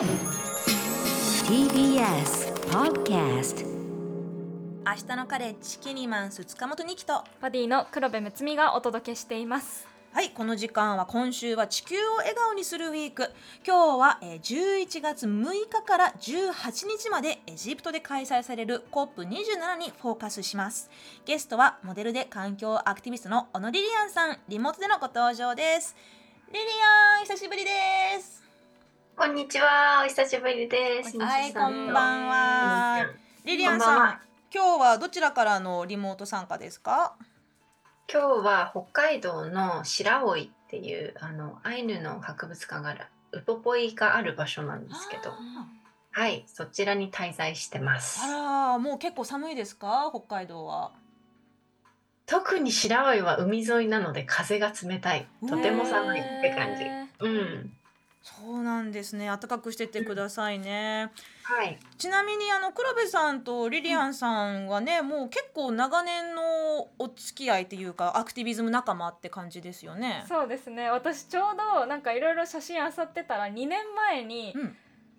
TBS Podcast 明日のカレッジキニマンス塚本二木とバディの黒部睦美がお届けしています。はいこの時間は今週は地球を笑顔にするウィーク。今日はえー11月6日から18日までエジプトで開催される COP27 にフォーカスします。ゲストはモデルで環境アクティビストの小野リリアンさん。リモートでのご登場です。リリアン久しぶりですこんにちは、お久しぶりです。はいこんばんは。リリアンさん今日はどちらからのリモート参加ですか？今日は北海道の白老っていうあのアイヌの博物館があるウポポイがある場所なんですけど、はい、そちらに滞在してます。あらもう結構寒いですか？北海道は。特に白老は海沿いなので風が冷たい、とても寒いって感じ。へうん、そうなんですね。暖かくしてってくださいね。はい、ちなみにあの黒部さんとリリアンさんはねもう結構長年のお付き合いっていうかアクティビズム仲間って感じですよね。ーそうですね。私ちょうどなんかいろいろ写真あさってたら2年前にうん。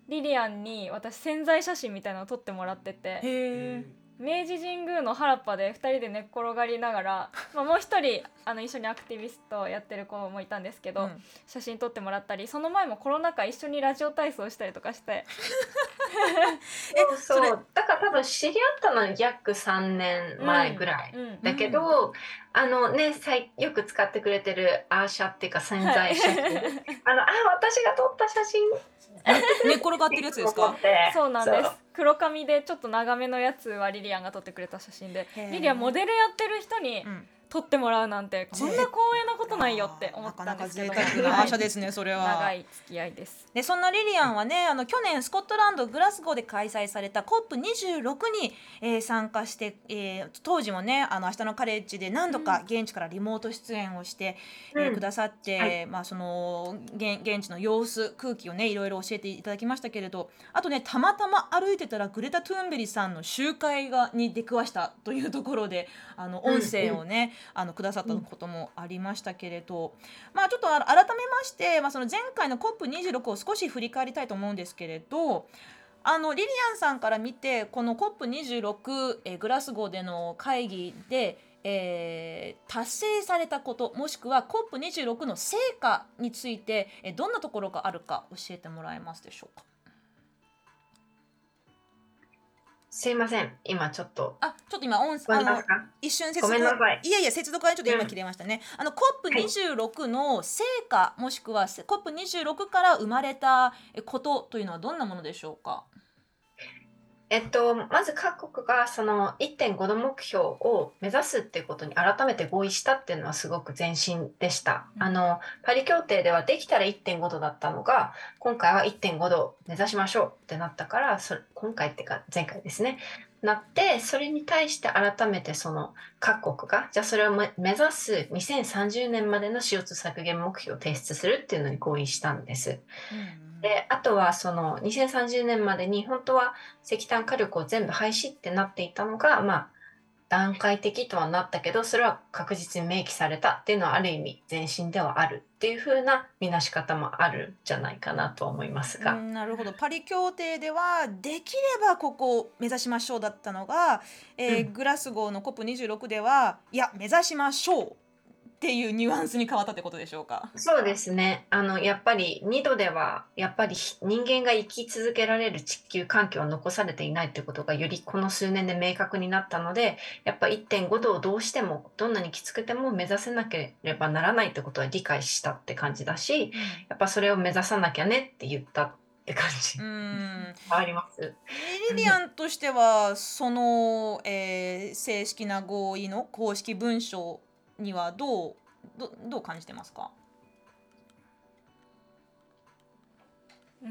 リリアンに私潜在写真みたいなのを撮ってもらってて。へえ明治神宮の原っぱで2人で寝っ転がりながら、まあ、もう一人あの一緒にアクティビストやってる子もいたんですけど、うん。写真撮ってもらったりその前もコロナ禍一緒にラジオ体操したりとかして。そうそれだから多分知り合ったのは約3年前ぐらい。うんだけど、あのねさいよく使ってくれてるアーシャっていうか潜在写真、あのあ私が撮った写真寝っ転がってるやつですか？そうなんです。黒髪でちょっと長めのやつはリリアンが撮ってくれた写真で。リリアンモデルやってる人にうん撮ってもらうなんてこんな光栄なことないよって思ったんですけど。なかなか贅沢なアーシャですねそれは。長い付き合いです。でそんなリリアンはねあの去年スコットランドグラスゴーで開催された COP26 に、えー参加して、えー当時もねあの明日のカレッジで何度か現地からリモート出演をして、えーうん。くださって、はい。まあ、その現現地の様子空気をねいろいろ教えていただきましたけれどあとねたまたま歩いてたらグレタ・トゥーンベリさんの集会がに出くわしたというところであの音声をね、あのくださったこともありましたけれど、まあちょっと改めまして、まあ、その前回の COP26 を少し振り返りたいと思うんですけれどあのリリアンさんから見てこの COP26、えーグラスゴーでの会議で、えー達成されたこともしくは COP26 の成果について、えーどんなところがあるか教えてもらえますでしょうか？すいません。今ちょっと。あちょっと今音聞こあの一瞬接ごめんなさい。いやいや接続がちょっと今切れましたね、あの COP26 の成果、もしくは COP26 から生まれたことというのはどんなものでしょうか？えっと、まず各国がその1.5度目標を目指すっていうことに改めて合意したっていうのはすごく前進でした。うんあのパリ協定ではできたら1.5度だったのが今回は1.5度目指しましょうってなったからそれ今回っていうか前回ですねなってそれに対して改めてその各国がじゃあそれをめ目指す2030年までの CO2 削減目標を提出するっていうのに合意したんです。であとはその2030年までに本当は石炭火力を全部廃止ってなっていたのがまあ段階的とはなったけどそれは確実に明記されたっていうのはある意味前進ではある。っていう風な見なし方もあるんじゃないかなと思いますが、うんなるほど。パリ協定ではできればここを目指しましょうだったのが、えーうん。グラスゴーの COP26 ではいや目指しましょうっていうニュアンスに変わったってことでしょうか？そうですねあのやっぱり2度ではやっぱり人間が生き続けられる地球環境は残されていないってことがよりこの数年で明確になったのでやっぱ1.5度をどうしてもどんなにきつくても目指せなければならないってことは理解したって感じだしやっぱそれを目指さなきゃねって言ったって感じうんあります。リリアンとしてはその、えー正式な合意の公式文書にはどうどどう感じてますか？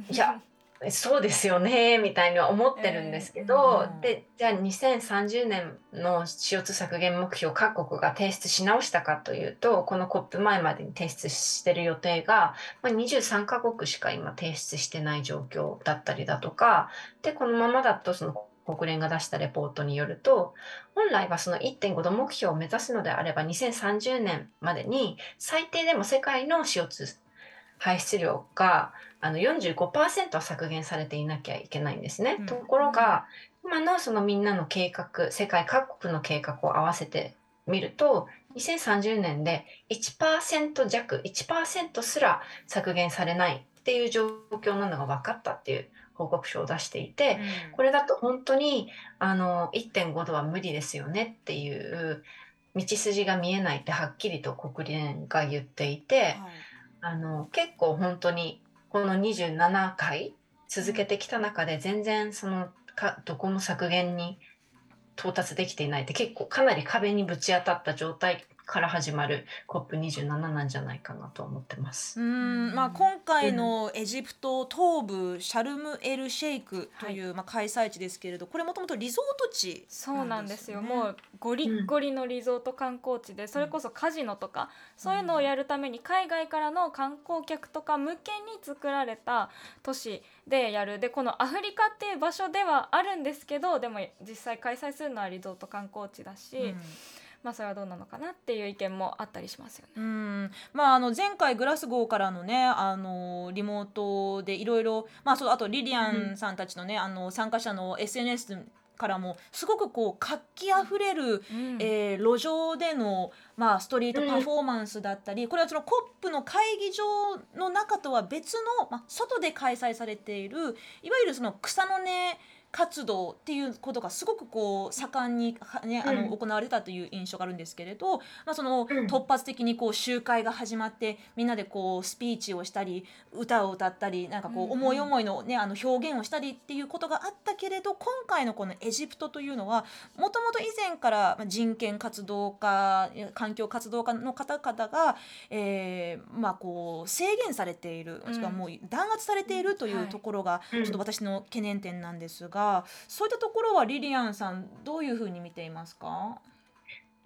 いやそうですよねみたいには思ってるんですけど、うんでじゃあ2030年の CO2 削減目標を各国が提出し直したかというとこの COP 前までに提出してる予定が、まあ、23カ国しか今提出してない状況だったりだとかでこのままだとその国連が出したレポートによると本来はその1.5度目標を目指すのであれば2030年までに最低でも世界の CO2 排出量があの45%は削減されていなきゃいけないんですね。うんところが今のそのみんなの計画世界各国の計画を合わせてみると2030年で1%弱1%すら削減されないっていう状況なのが分かったっていう報告書を出していて、これだと本当にあの1.5度は無理ですよねっていう道筋が見えないってはっきりと国連が言っていて、はい。あの結構本当にこの27回続けてきた中で全然そのかどこも削減に到達できていないって結構かなり壁にぶち当たった状態から始まる COP27 なんじゃないかなと思ってます。うんまあ、今回のエジプト東部シャルムエルシェイクという、まあ、開催地ですけれどこれもともとリゾート地そうなんですよ。ね。もうゴリッゴリのリゾート観光地でそれこそカジノとかそういうのをやるために海外からの観光客とか向けに作られた都市でやる。でこのアフリカっていう場所ではあるんですけどでも実際開催するのはリゾート観光地だし、うんまあそれはどうなのかなっていう意見もあったりしますよね。うん。まあ、あの前回グラスゴーからのねあのリモートでいろいろまあそうあとリリアンさんたちのね、あの参加者の SNS からもすごくこう活気あふれる、うん。えー路上での、まあ、ストリートパフォーマンスだったり、これはその COP の会議場の中とは別の、まあ、外で開催されているいわゆるその草の根活動っていうことがすごくこう盛んには、ね、あのうん行われたという印象があるんですけれど、まあ、そのうん。突発的にこう集会が始まってみんなでこうスピーチをしたり歌を歌ったりなんかこう思い思いの,、ね、あの表現をしたりっていうことがあったけれど今回のこのエジプトというのはもともと以前からまあ人権活動家環境活動家の方々が、えーまあ、こう制限されているもう弾圧されているというところがうん。ちょっと私の懸念点なんですが、そういったところはリリアンさんどういうふうに見ていますか？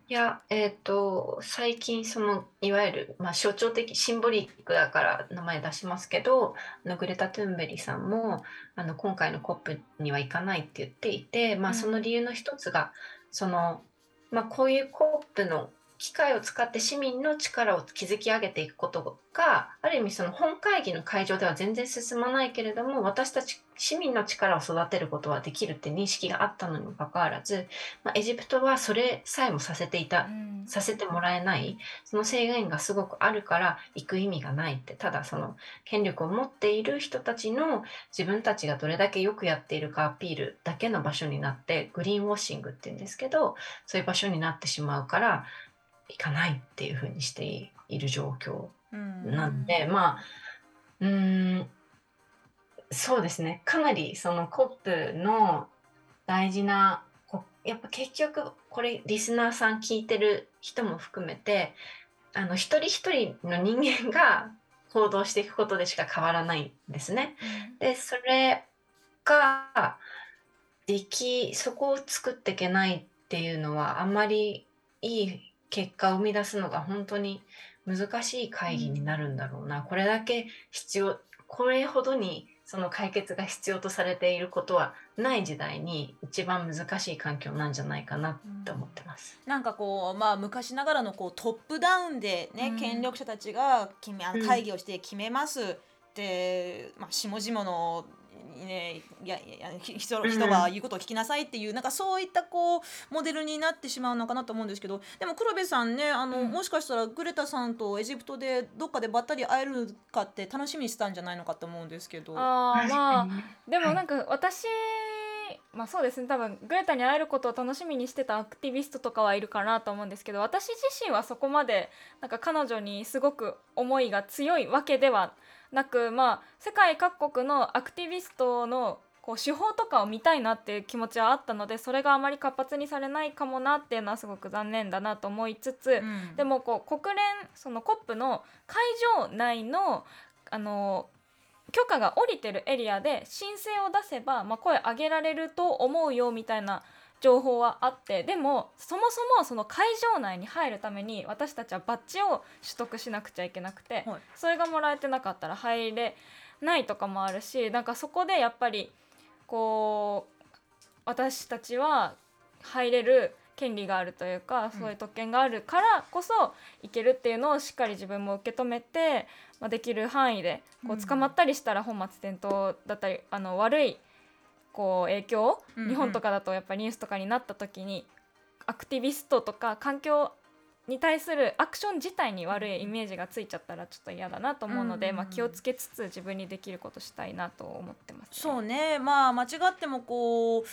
いや、えっ、と、最近、その、いわゆる、まあ、象徴的、シンボリックだから名前出しますけど、あのグレタ・トゥンベリさんも、あの、今回の COP には行かないって言っていて、まあ、うん。その理由の一つが、その、まあ、こういう COP の機会を使って市民の力を築き上げていくことが、ある意味その本会議の会場では全然進まないけれども、私たち市民の力を育てることはできるって認識があったのにもかかわらず、まあ、エジプトはそれさえもさせていたうん。させてもらえないその制限がすごくあるから行く意味がないって。ただその権力を持っている人たちの自分たちがどれだけよくやっているかアピールだけの場所になってグリーンウォッシングっていうんですけどそういう場所になってしまうから行かないっていうふうにしている状況うん。なんで、まあうーんそうですね。かなりその COP の大事なこやっぱ結局これリスナーさん聞いてる人も含めてあの一人一人の人間が行動していくことでしか変わらないんですね。でそれができそこを作っていけないっていうのはあんまりいい結果を生み出すのが本当に難しい会議になるんだろうな、これだけ必要これほどにその解決が必要とされていることはない時代に一番難しい環境なんじゃないかなって思ってます。なんかこうまあ昔ながらのこうトップダウンでね、うん。権力者たちが決め会議をして決めますって、まあ下々のねいやいやひ人うん。人が言うことを聞きなさいっていう、なんかそういったこうモデルになってしまうのかなと思うんですけどでも黒部さんねあの、うん。もしかしたらグレタさんとエジプトでどっかでばったり会えるかって楽しみにしてたんじゃないのかと思うんですけど。あーまあでもはいなんか私、まあそうですね。多分グレタに会えることを楽しみにしてたアクティビストとかはいるかなと思うんですけど私自身はそこまでなんか彼女にすごく思いが強いわけではなくまあ世界各国のアクティビストのこう手法とかを見たいなっていう気持ちはあったのでそれがあまり活発にされないかもなっていうのはすごく残念だなと思いつつ、うん。でもこう国連その COP の会場内のあの許可が下りてるエリアで申請を出せば、まあ、声上げられると思うよみたいな情報はあってでもそもそもその会場内に入るために私たちはバッジを取得しなくちゃいけなくて、はい。それがもらえてなかったら入れないとかもあるしなんかそこでやっぱりこう私たちは入れる権利があるというかそういう特権があるからこそ行けるっていうのをしっかり自分も受け止めて、まあ、できる範囲でこう捕まったりしたら本末転倒だったりあの悪いこう影響、うんうん。日本とかだとやっぱりニュースとかになった時にアクティビストとか環境に対するアクション自体に悪いイメージがついちゃったらちょっと嫌だなと思うので、うんうんうん。まあ、気をつけつつ自分にできることしたいなと思ってます、ね。そうね。まあ間違ってもこう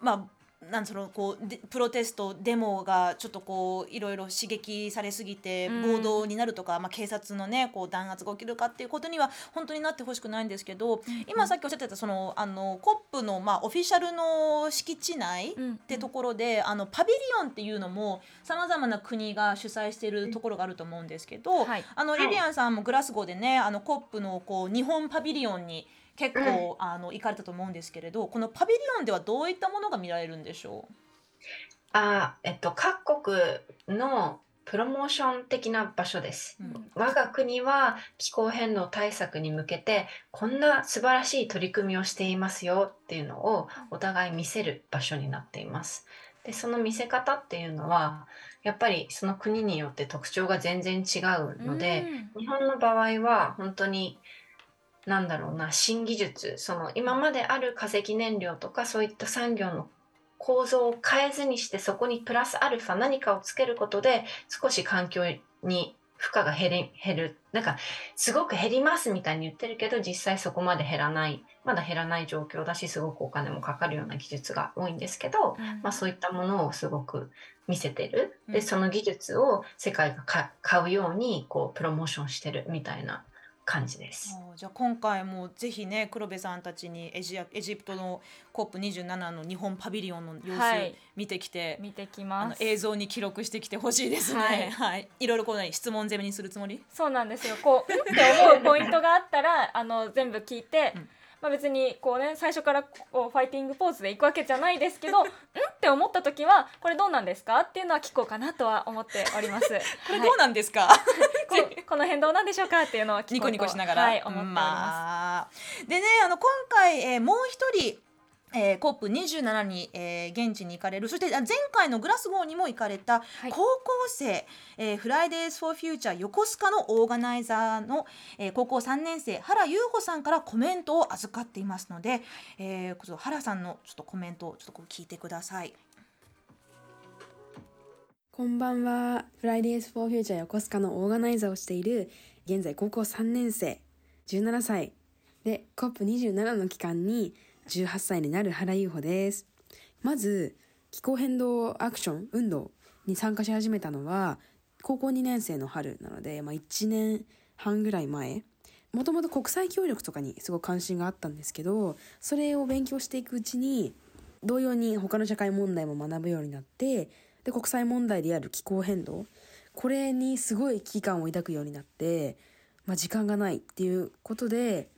まあなんそのこうでプロテストデモがちょっとこういろいろ刺激されすぎてうん暴動になるとか、まあ、警察のねこう弾圧が起きるかっていうことには本当になってほしくないんですけど、今さっきおっしゃってたそのあのコップの、まあ、オフィシャルの敷地内うん。ってところで、あのパビリオンっていうのもさまざまな国が主催しているところがあると思うんですけど、はい。あのはいリリアンさんもグラスゴーでねあのコップのこう日本パビリオンに結構、あの行かれたと思うんですけれどこのパビリオンではどういったものが見られるんでしょあーえっと各国のプロモーション的な場所です。う、うん。我が国は気候変動対策に向けてこんな素晴らしい取り組みをしていますよっていうのをお互い見せる場所になっています。でその見せ方っていうのはやっぱりその国によって特徴が全然違うので、日本の場合は本当になんだろうな新技術。その今まである化石燃料とかそういった産業の構造を変えずにしてそこにプラスアルファ何かをつけることで少し環境に負荷が減り減る。なんかすごく減りますみたいに言ってるけど実際そこまで減らない。まだ減らない状況だしすごくお金もかかるような技術が多いんですけど、うん。まあ、そういったものをすごく見せてる。うん。でその技術を世界がか買うようにこうプロモーションしてるみたいな感じです。じゃあ今回もぜひね黒部さんたちにエジアエジプトの COP27 の日本パビリオンの様子はい見てきて、見てきます。映像に記録してきてほしいですね。は はいい、い、ろいろこうね質問攻めにするつもり？そうなんですよ。こう、うんって思うポイントがあったら、あの全部聞いて。うんまあ、別にこうね最初からこうファイティングポーズでいくわけじゃないですけど うんって思った時はこれどうなんですか？っていうのは聞こうかなとは思っております。これどうなんですか？ここの変動なんでしょうかっていうのはニコニコしながら、はい思っております。まあ、でねあの今回、えーもう一人えー、COP27 に、えー現地に行かれるそしてあ前回のグラスゴーにも行かれたい高校生、えー、フライデーズ・フォー・フューチャー横須賀のオーガナイザーの、えー高校3年生原優穂さんからコメントを預かっていますので、えー、原さんのちょっとコメントをちょっとこう聞いてください。こんばんは。Fridays for Future 横須賀のオーガナイザーをしている、現在高校3年生、17歳で COP27 の期間に18歳になる原優穂です。まず、気候変動アクション、運動に参加し始めたのは、高校2年生の春なので、まあ、1年半ぐらい前。もともと国際協力とかにすごく関心があったんですけど、それを勉強していくうちに、同様に他の社会問題も学ぶようになってで国際問題である気候変動これにすごい危機感を抱くようになって、まあ、時間がないっていうことで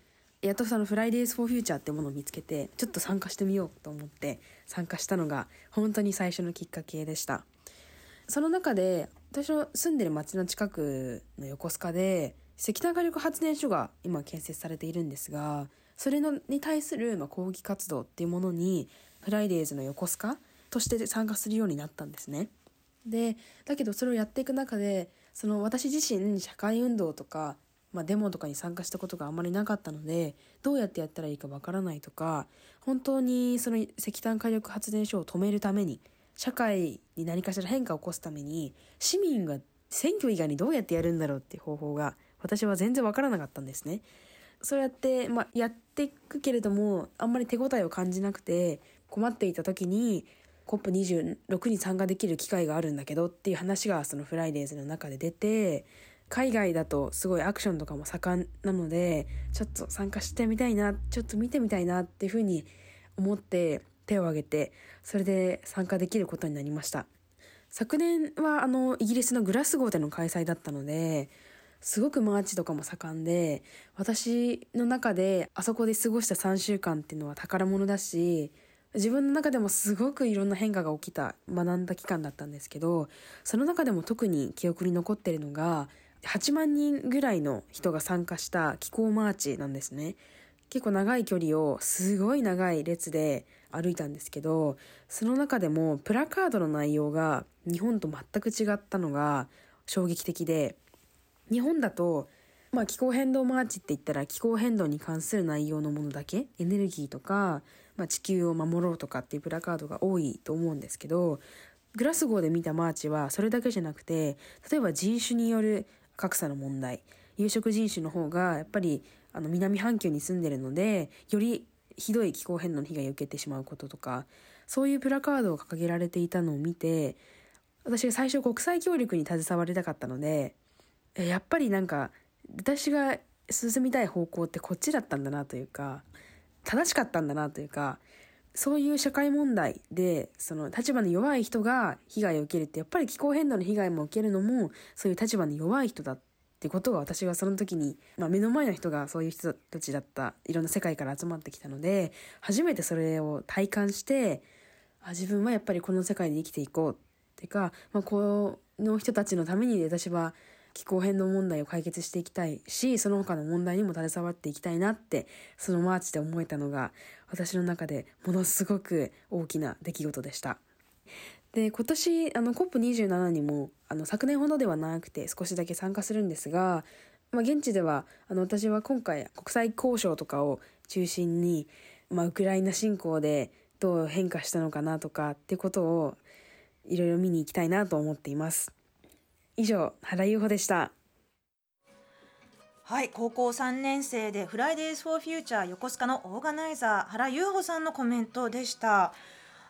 やっとその「フライデーズ・フォー・フューチャー」ってものを見つけてちょっと参加してみようと思って参加したのが本当に最初のきっかけでしたその中で私の住んでる町の近くの横須賀で石炭火力発電所が今建設されているんですがそれのに対するま抗議活動っていうものにフライデーズの横須賀として参加するようになったんですね。でだけどそれをやっていく中でその私自身社会運動とか、まあ、デモとかに参加したことがあんまりなかったのでどうやってやったらいいかわからないとか本当にその石炭火力発電所を止めるために社会に何かしら変化を起こすために市民が選挙以外にどうやってやるんだろうっていう方法が私は全然わからなかったんですね。そうやって、まあ、やっていくけれどもあんまり手応えを感じなくて困っていた時に COP26 に参加できる機会があるんだけどっていう話がそのフライデーズの中で出て海外だとすごいアクションとかも盛んなのでちょっと参加してみたいなちょっと見てみたいなっていうふうに思って手を挙げてそれで参加できることになりました。昨年はあのイギリスのグラスゴーでの開催だったのですごくマーチとかも盛んで私の中であそこで過ごした3週間っていうのは宝物だし自分の中でもすごくいろんな変化が起きた学んだ期間だったんですけどその中でも特に記憶に残ってるのが8万人ぐらいの人が参加した気候マーチなんですね。結構長い距離をすごい長い列で歩いたんですけどその中でもプラカードの内容が日本と全く違ったのが衝撃的で日本だと、まあ、気候変動マーチって言ったら気候変動に関する内容のものだけエネルギーとか、まあ、地球を守ろうとかっていうプラカードが多いと思うんですけどグラスゴーで見たマーチはそれだけじゃなくて例えば人種による格差の問題。有色人種の方がやっぱりあの南半球に住んでるのでよりひどい気候変動の被害を受けてしまうこととかそういうプラカードを掲げられていたのを見て私が最初国際協力に携わりたかったのでやっぱりなんか私が進みたい方向ってこっちだったんだなというか正しかったんだなというかそういう社会問題でその立場の弱い人が被害を受けるってやっぱり気候変動の被害も受けるのもそういう立場の弱い人だってことが私はその時に、まあ、目の前の人がそういう人たちだったいろんな世界から集まってきたので初めてそれを体感してあ自分はやっぱりこの世界で生きていこうっていうか、まあ、この人たちのために私は気候変動問題を解決していきたいしその他の問題にも携わっていきたいなってそのマーチで思えたのが私の中でものすごく大きな出来事でした。で今年あの COP27 にもあの昨年ほどではなくて少しだけ参加するんですが、まあ、現地ではあの私は今回国際交渉とかを中心に、まあ、ウクライナ侵攻でどう変化したのかなとかってことをいろいろ見に行きたいなと思っています。以上原優穂でした。はい高校3年生でフライデーズ・フォー・フューチャー横須賀のオーガナイザー原優穂さんのコメントでした。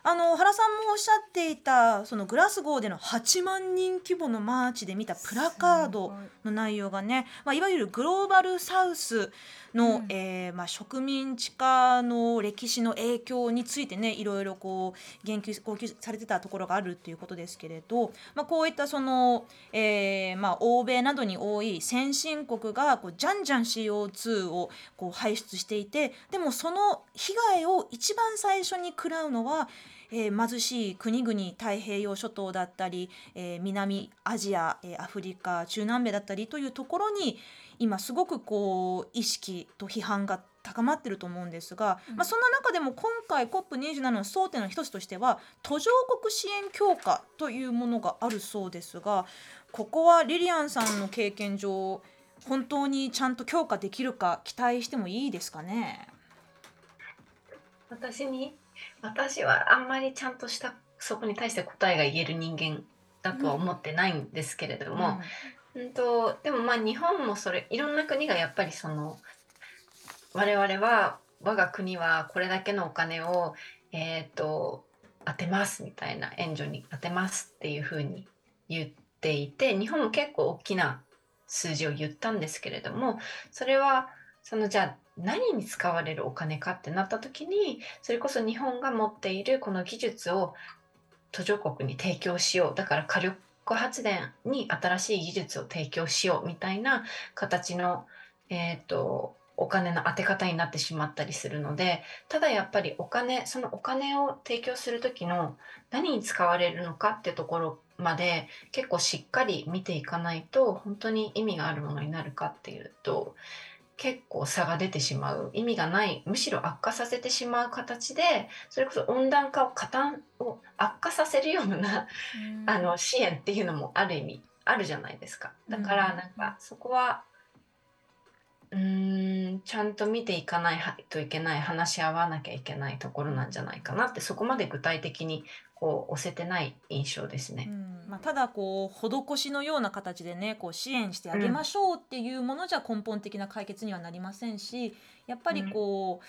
あの原さんもおっしゃっていたそのグラスゴーでの8万人規模のマーチで見たプラカードの内容がね、まあ、いわゆるグローバルサウスの、うん、えー、まあ、植民地化の歴史の影響についてねいろいろこう言及号泣されてたところがあるっていうことですけれど、まあ、こういったその、えーまあ、欧米などに多い先進国がこうじゃんじゃん CO2 をこう排出していてでもその被害を一番最初に食らうのはえー、貧しい国々太平洋諸島だったり、えー、南アジア、えー、アフリカ中南米だったりというところに今すごくこう意識と批判が高まってると思うんですが、うん、まあ、そんな中でも今回 COP27 の争点の一つとしては途上国支援強化というものがあるそうですがここはリリアンさんの経験上本当にちゃんと強化できるか期待してもいいですかね？私に？私はあんまりちゃんとしたそこに対して答えが言える人間だとは思ってないんですけれども、うん、うんとでもまあ日本もそれいろんな国がやっぱりその我々は我が国はこれだけのお金を、えーと、当てますみたいな援助に当てますっていうふうに言っていて日本も結構大きな数字を言ったんですけれどもそれはそのじゃあ何に使われるお金かってなった時にそれこそ日本が持っているこの技術を途上国に提供しよう。だから火力発電に新しい技術を提供しようみたいな形の、えーと、お金の当て方になってしまったりするのでただやっぱりお金そのお金を提供する時の何に使われるのかってところまで結構しっかり見ていかないと本当に意味があるものになるかっていうと結構差が出てしまう。意味がない。むしろ悪化させてしまう形でそれこそ温暖化を加担を悪化させるような、うん、あの支援っていうのもある意味あるじゃないですか。だからなんかそこはうんちゃんと見ていかないといけない話し合わなきゃいけないところなんじゃないかなってそこまで具体的にこう押せてない印象ですね。うんまあ、ただこう施しのような形でねこう支援してあげましょうっていうものじゃ根本的な解決にはなりませんしやっぱりこ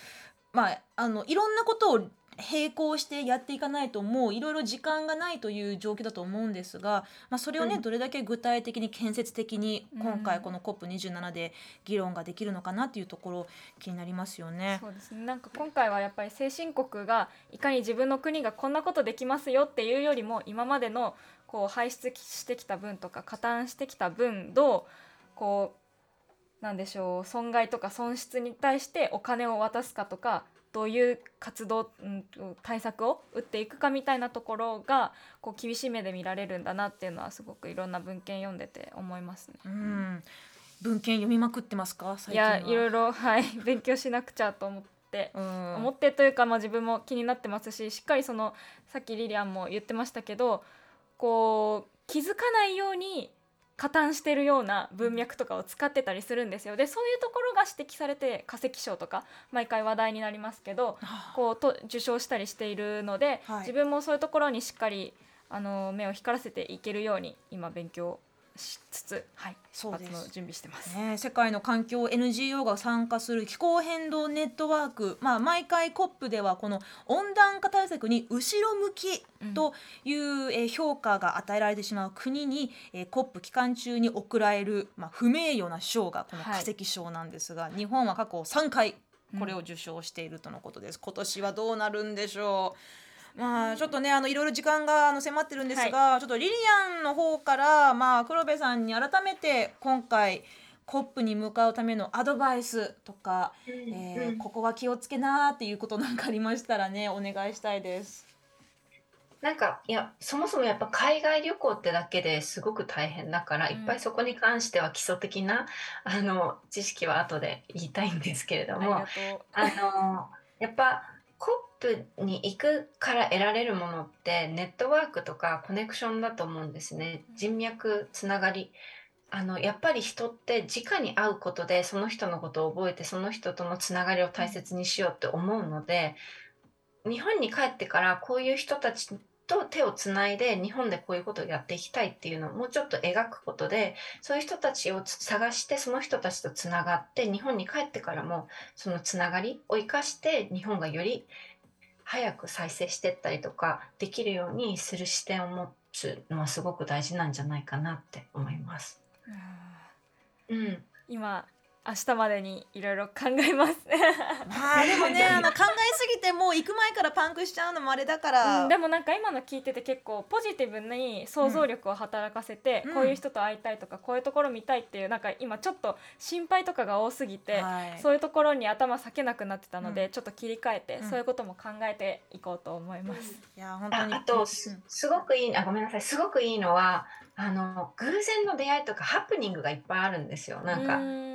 う、まああのいろんなことを並行してやっていかないともういろいろ時間がないという状況だと思うんですが、まあ、それをね、うん、どれだけ具体的に建設的に今回この COP27 で議論ができるのかなっていうところ気になりますよね。そうですね。なんか今回はやっぱり先進国がいかに自分の国がこんなことできますよっていうよりも今までのこう排出してきた分とか加担してきた分どうこうなんでしょう損害とか損失に対してお金を渡すかとかどういう活動、うん、対策を打っていくかみたいなところがこう厳しい目で見られるんだなっていうのはすごくいろんな文献読んでて思いますね。うん。文献読みまくってますか？最い近は。やいろいろはい勉強しなくちゃと思って、うん。思ってというか、まあ、自分も気になってますししっかりそのさっきリリアンも言ってましたけどこう気づかないように加担してるような文脈とかを使ってたりするんですよ。でそういうところが指摘されて化石賞とか毎回話題になりますけどこうと受賞したりしているので、はい。自分もそういうところにしっかりあの目を光らせていけるように今勉強しつつ、はい、そうです。出発の準備してます。ね、世界の環境 NGO が参加する気候変動ネットワーク、まあ、毎回 COP ではこの温暖化対策に後ろ向きという、えー評価が与えられてしまう国に、えー COP 期間中に贈られる、まあ、不名誉な賞がこの化石賞なんですが、日本は過去3回これを受賞しているとのことです。今年はどうなるんでしょうまあちょっとねあのいろいろ時間があの迫ってるんですが、ちょっとリリアンの方からまあ黒部さんに改めて今回 COP に向かうためのアドバイスとか、えーうんここは気をつけなーっていうことなんかありましたらねお願いしたいです。なんかいやそもそもやっぱ海外旅行ってだけですごく大変だから、うんいっぱいそこに関しては基礎的なあの知識は後で言いたいんですけれども。あのやっぱ COP に行くから得られるものってネットワークとかコネクションだと思うんですね。人脈つながり。あのやっぱり人って直に会うことでその人のことを覚えてその人とのつながりを大切にしようって思うので日本に帰ってからこういう人たちと手をつないで日本でこういうことをやっていきたいっていうのをもうちょっと描くことでそういう人たちをつ探してその人たちとつながって日本に帰ってからもそのつながりを生かして日本がより早く再生していったりとかできるようにする視点を持つのはすごく大事なんじゃないかなって思います。うんうん、今明日までにいろいろ考えます。まあでもね あの考えすぎてもう行く前からパンクしちゃうのもあれだから、うんでもなんか今の聞いてて結構ポジティブに想像力を働かせて、うん。こういう人と会いたいとかこういうところ見たいっていうなんか今ちょっと心配とかが多すぎて、はい。そういうところに頭避けなくなってたので、うん。ちょっと切り替えて、うん。そういうことも考えていこうと思います。いや本当に。ああとすすごくいいあごめんなさい。すごくいいのはあの偶然の出会いとかハプニングがいっぱいあるんですよ。なんか。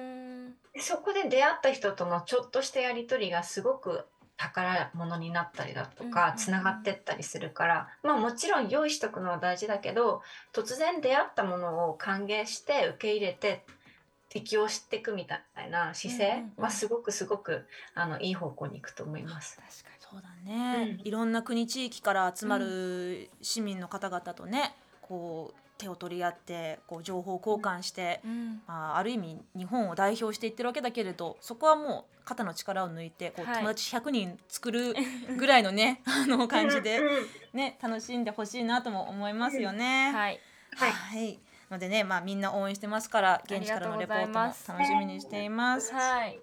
そこで出会った人とのちょっとしたやり取りがすごく宝物になったりだとかつながってったりするから、まあもちろん用意しとくのは大事だけど突然出会ったものを歓迎して受け入れて適応していくみたいな姿勢はすごくすごくあのいい方向に行くと思います。確かそうだね、うん。いろんな国地域から集まる市民の方々とねこう手を取り合ってこう情報交換して、に、うん。まあ、ある意味日本を代表していってるわけだけれどそこはもう肩の力を抜いてこう、はい。友達100人作る ぐらいのね あの感じでね楽しんでほしいなとも思いますよね。はい。はい。はい。のでね、まあ、みんな応援してますから現地からのレポートも楽しみにしています。はい